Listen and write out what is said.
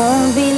won't be